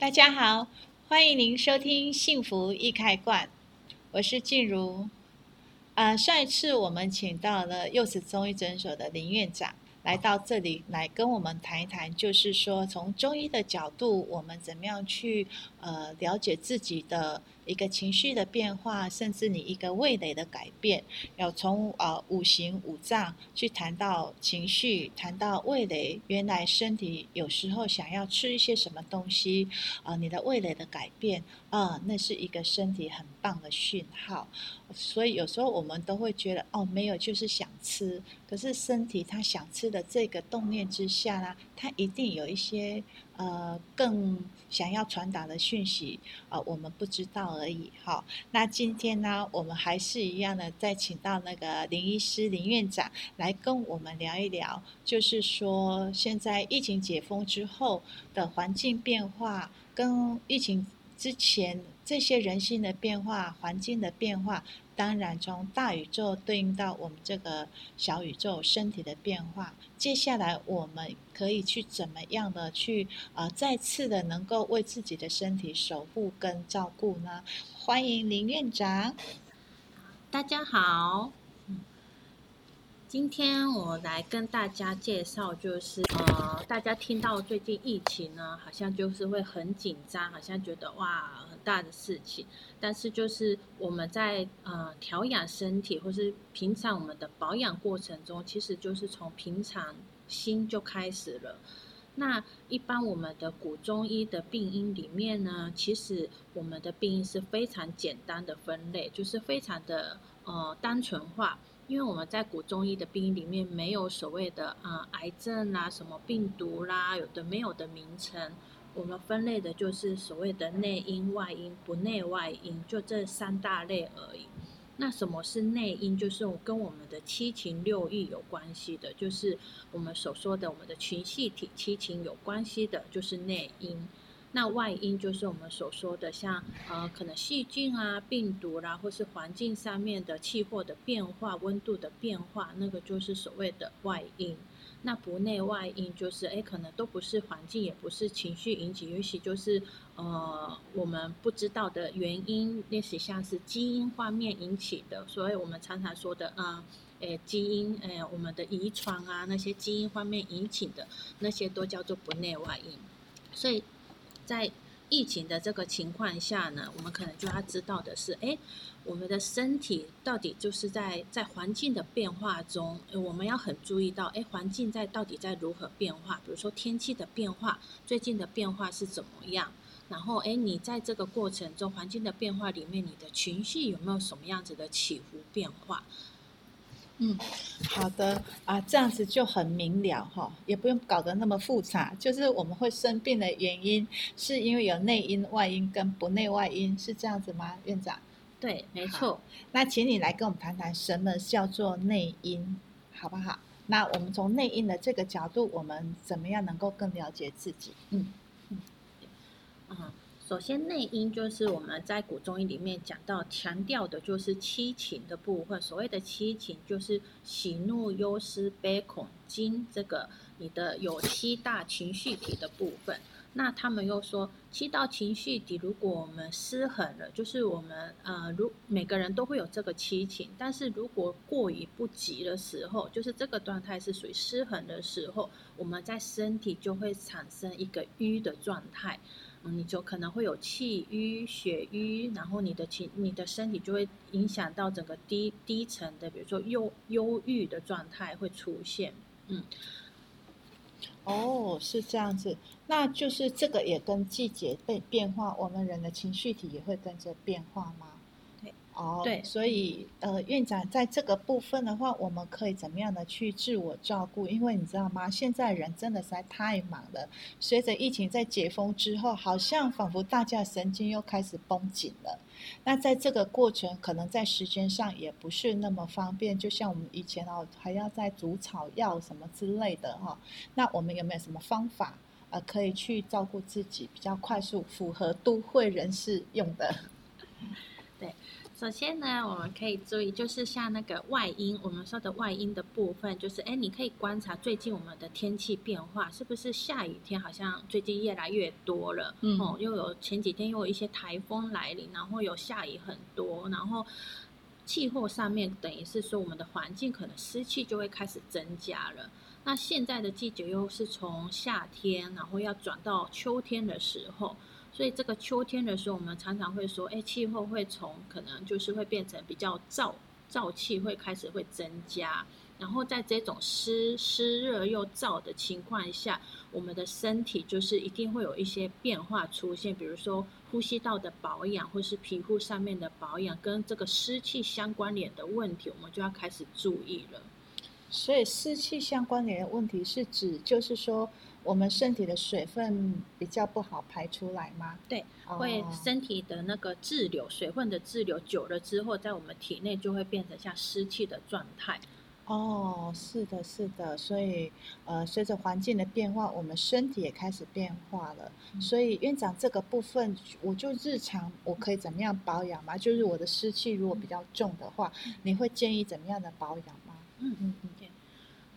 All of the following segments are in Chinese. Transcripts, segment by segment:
大家好，欢迎您收听《幸福易开罐》，我是静茹。呃，上一次我们请到了柚子中医诊所的林院长。来到这里来跟我们谈一谈，就是说从中医的角度，我们怎么样去呃了解自己的一个情绪的变化，甚至你一个味蕾的改变。要从呃五行五脏去谈到情绪，谈到味蕾，原来身体有时候想要吃一些什么东西啊、你的味蕾的改变啊、那是一个身体很棒的讯号。所以有时候我们都会觉得哦，没有就是想吃，可是身体它想吃的这个动念之下呢，它一定有一些呃更想要传达的讯息啊、我们不知道而已。好，那今天呢，我们还是一样的，再请到那个林医师林院长来跟我们聊一聊，就是说现在疫情解封之后的环境变化，跟疫情之前。这些人性的变化、环境的变化，当然从大宇宙对应到我们这个小宇宙身体的变化。接下来我们可以去怎么样的去啊、呃，再次的能够为自己的身体守护跟照顾呢？欢迎林院长。大家好。今天我来跟大家介绍，就是呃，大家听到最近疫情呢，好像就是会很紧张，好像觉得哇很大的事情。但是就是我们在呃调养身体，或是平常我们的保养过程中，其实就是从平常心就开始了。那一般我们的古中医的病因里面呢，其实我们的病因是非常简单的分类，就是非常的呃单纯化。因为我们在古中医的病因里面没有所谓的、呃、癌症啦、什么病毒啦，有的没有的名称，我们分类的就是所谓的内因、外因、不内外因，就这三大类而已。那什么是内因？就是跟我们的七情六欲有关系的，就是我们所说的我们的群系体七情有关系的，就是内因。那外因就是我们所说的像，呃可能细菌啊、病毒啦，或是环境上面的气候的变化、温度的变化，那个就是所谓的外因。那不内外因就是哎，可能都不是环境，也不是情绪引起，也许就是呃我们不知道的原因，类似像是基因方面引起的。所以我们常常说的啊，呃、哎基因哎我们的遗传啊那些基因方面引起的那些都叫做不内外因，所以。在疫情的这个情况下呢，我们可能就要知道的是，哎，我们的身体到底就是在在环境的变化中，我们要很注意到，哎，环境在到底在如何变化？比如说天气的变化，最近的变化是怎么样？然后，哎，你在这个过程中，环境的变化里面，你的情绪有没有什么样子的起伏变化？嗯，好的啊，这样子就很明了哈，也不用搞得那么复杂。就是我们会生病的原因，是因为有内因、外因跟不内外因，是这样子吗，院长？对，没错。那请你来跟我们谈谈什么叫做内因，好不好？那我们从内因的这个角度，我们怎么样能够更了解自己？嗯嗯嗯。首先，内因就是我们在古中医里面讲到强调的，就是七情的部分。所谓的七情，就是喜怒忧思悲恐惊，这个你的有七大情绪体的部分。那他们又说，七道情绪体，如果我们失衡了，就是我们呃，如每个人都会有这个七情，但是如果过于不及的时候，就是这个状态是属于失衡的时候，我们在身体就会产生一个瘀的状态。嗯，你就可能会有气瘀、血瘀，然后你的情、你的身体就会影响到整个低低层的，比如说忧忧郁的状态会出现。嗯，哦，是这样子，那就是这个也跟季节被变化，我们人的情绪体也会跟着变化吗？哦，对，所以呃，院长在这个部分的话，我们可以怎么样的去自我照顾？因为你知道吗？现在人真的实在太忙了。随着疫情在解封之后，好像仿佛大家神经又开始绷紧了。那在这个过程，可能在时间上也不是那么方便。就像我们以前哦，还要在煮草药什么之类的哈。那我们有没有什么方法呃，可以去照顾自己，比较快速，符合都会人士用的？对。首先呢，我们可以注意，就是像那个外阴，我们说的外阴的部分，就是哎，你可以观察最近我们的天气变化，是不是下雨天好像最近越来越多了？嗯，哦，又有前几天又有一些台风来临，然后有下雨很多，然后气候上面等于是说我们的环境可能湿气就会开始增加了。那现在的季节又是从夏天，然后要转到秋天的时候。所以这个秋天的时候，我们常常会说，哎，气候会从可能就是会变成比较燥，燥气会开始会增加，然后在这种湿湿热又燥的情况下，我们的身体就是一定会有一些变化出现，比如说呼吸道的保养，或是皮肤上面的保养，跟这个湿气相关联的问题，我们就要开始注意了。所以湿气相关联的问题是指，就是说。我们身体的水分比较不好排出来吗？对，会身体的那个滞留，水分的滞留久了之后，在我们体内就会变成像湿气的状态。哦，是的，是的，所以呃，随着环境的变化，我们身体也开始变化了。嗯、所以院长这个部分，我就日常我可以怎么样保养吗？就是我的湿气如果比较重的话，嗯、你会建议怎么样的保养吗？嗯嗯嗯，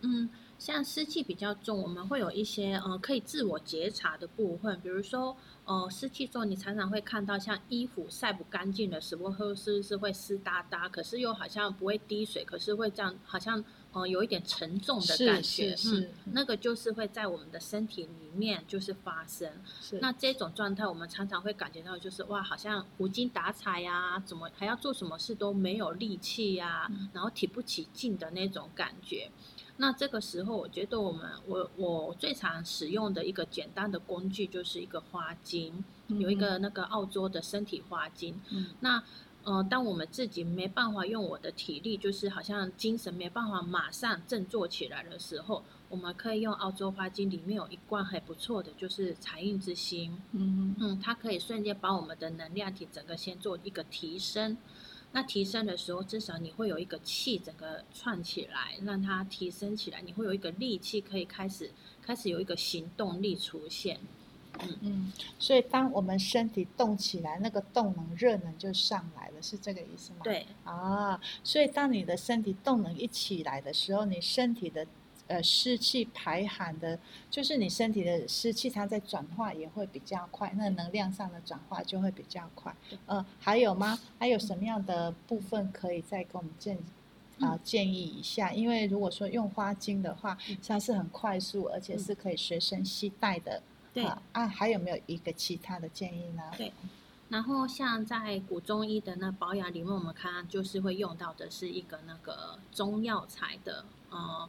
嗯。像湿气比较重，我们会有一些呃可以自我觉察的部分，比如说呃湿气重，你常常会看到像衣服晒不干净的时候，或是是会湿哒哒，可是又好像不会滴水，可是会这样好像呃有一点沉重的感觉，是，那个就是会在我们的身体里面就是发生。是那这种状态，我们常常会感觉到就是哇，好像无精打采呀，怎么还要做什么事都没有力气呀，嗯、然后提不起劲的那种感觉。那这个时候，我觉得我们我我最常使用的一个简单的工具就是一个花精，嗯、有一个那个澳洲的身体花精。嗯、那呃，当我们自己没办法用我的体力，就是好像精神没办法马上振作起来的时候，我们可以用澳洲花精，里面有一罐很不错的，就是财运之星。嗯嗯，它可以瞬间把我们的能量体整个先做一个提升。那提升的时候，至少你会有一个气整个串起来，让它提升起来，你会有一个力气可以开始开始有一个行动力出现。嗯嗯，所以当我们身体动起来，那个动能热能就上来了，是这个意思吗？对啊，所以当你的身体动能一起来的时候，你身体的。呃，湿气排寒的，就是你身体的湿气，它在转化也会比较快，那能量上的转化就会比较快。呃，还有吗？还有什么样的部分可以再给我们建啊、呃、建议一下？因为如果说用花精的话，它是很快速，而且是可以随身携带的。对啊，啊，还有没有一个其他的建议呢？对，然后像在古中医的那保养里面，我们看就是会用到的是一个那个中药材的，呃。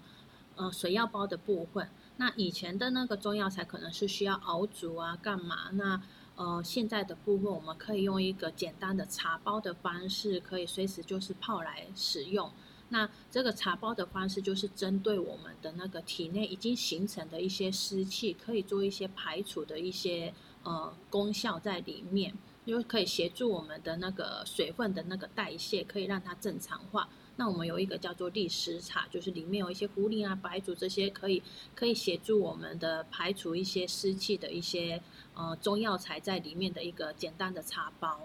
呃，水药包的部分，那以前的那个中药材可能是需要熬煮啊，干嘛？那呃，现在的部分我们可以用一个简单的茶包的方式，可以随时就是泡来使用。那这个茶包的方式就是针对我们的那个体内已经形成的一些湿气，可以做一些排除的一些呃功效在里面，因为可以协助我们的那个水分的那个代谢，可以让它正常化。那我们有一个叫做利湿茶，就是里面有一些茯苓啊、白术这些，可以可以协助我们的排除一些湿气的一些呃中药材在里面的一个简单的茶包。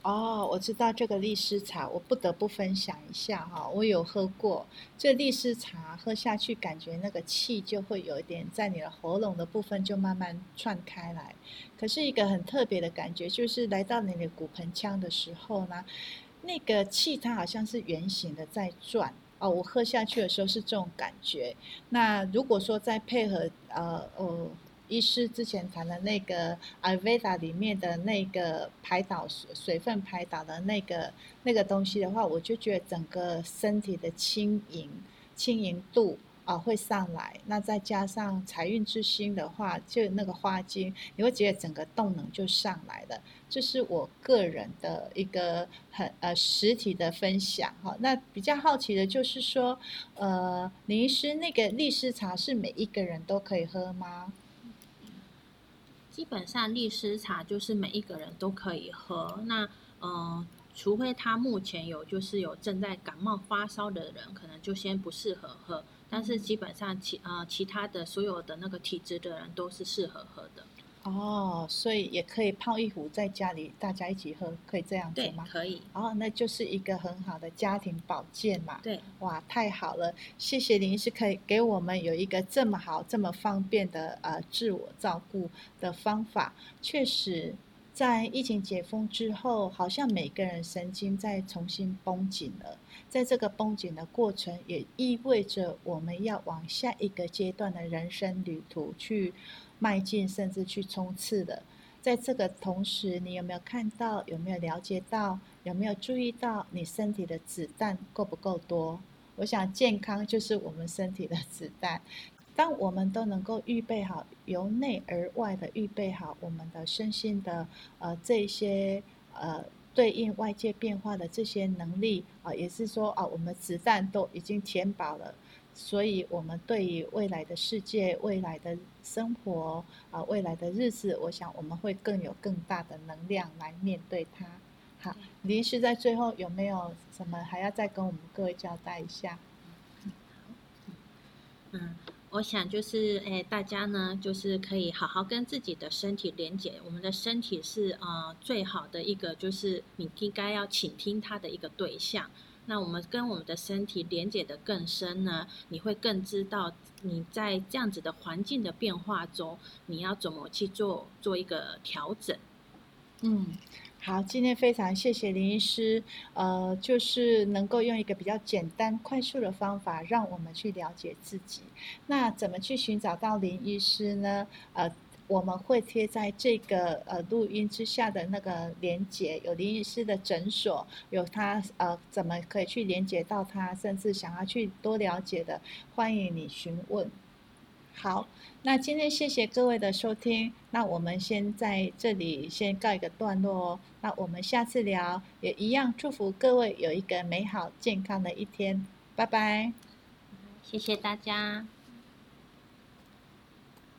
哦，我知道这个利湿茶，我不得不分享一下哈，我有喝过这利湿茶，喝下去感觉那个气就会有一点在你的喉咙的部分就慢慢串开来，可是一个很特别的感觉，就是来到你的骨盆腔的时候呢。那个气它好像是圆形的在转哦，我喝下去的时候是这种感觉。那如果说再配合呃呃医师之前谈的那个艾维达里面的那个排导水水分排导的那个那个东西的话，我就觉得整个身体的轻盈轻盈度。啊，会上来。那再加上财运之星的话，就那个花精，你会觉得整个动能就上来了。这是我个人的一个很呃实体的分享哈。那比较好奇的就是说，呃，林医师那个利湿茶是每一个人都可以喝吗？基本上利湿茶就是每一个人都可以喝。那呃，除非他目前有就是有正在感冒发烧的人，可能就先不适合喝。但是基本上其呃其他的所有的那个体质的人都是适合喝的。哦，所以也可以泡一壶在家里，大家一起喝，可以这样子吗？可以。哦，那就是一个很好的家庭保健嘛。对。哇，太好了！谢谢林医师，可以给我们有一个这么好、这么方便的呃自我照顾的方法。确实，在疫情解封之后，好像每个人神经在重新绷紧了。在这个绷紧的过程，也意味着我们要往下一个阶段的人生旅途去。迈进，甚至去冲刺的，在这个同时，你有没有看到？有没有了解到？有没有注意到你身体的子弹够不够多？我想，健康就是我们身体的子弹。当我们都能够预备好，由内而外的预备好我们的身心的呃这些呃对应外界变化的这些能力啊、呃，也是说啊、呃，我们子弹都已经填饱了。所以，我们对于未来的世界、未来的生活啊、未来的日子，我想我们会更有更大的能量来面对它。好，林医师在最后有没有什么还要再跟我们各位交代一下？嗯，我想就是，诶，大家呢，就是可以好好跟自己的身体连接。我们的身体是呃最好的一个，就是你应该要倾听它的一个对象。那我们跟我们的身体连接得更深呢，你会更知道你在这样子的环境的变化中，你要怎么去做做一个调整。嗯，好，今天非常谢谢林医师，呃，就是能够用一个比较简单、快速的方法，让我们去了解自己。那怎么去寻找到林医师呢？呃。我们会贴在这个呃录音之下的那个连接，有林医师的诊所，有他呃怎么可以去连接到他，甚至想要去多了解的，欢迎你询问。好，那今天谢谢各位的收听，那我们先在这里先告一个段落哦，那我们下次聊，也一样祝福各位有一个美好健康的一天，拜拜，谢谢大家。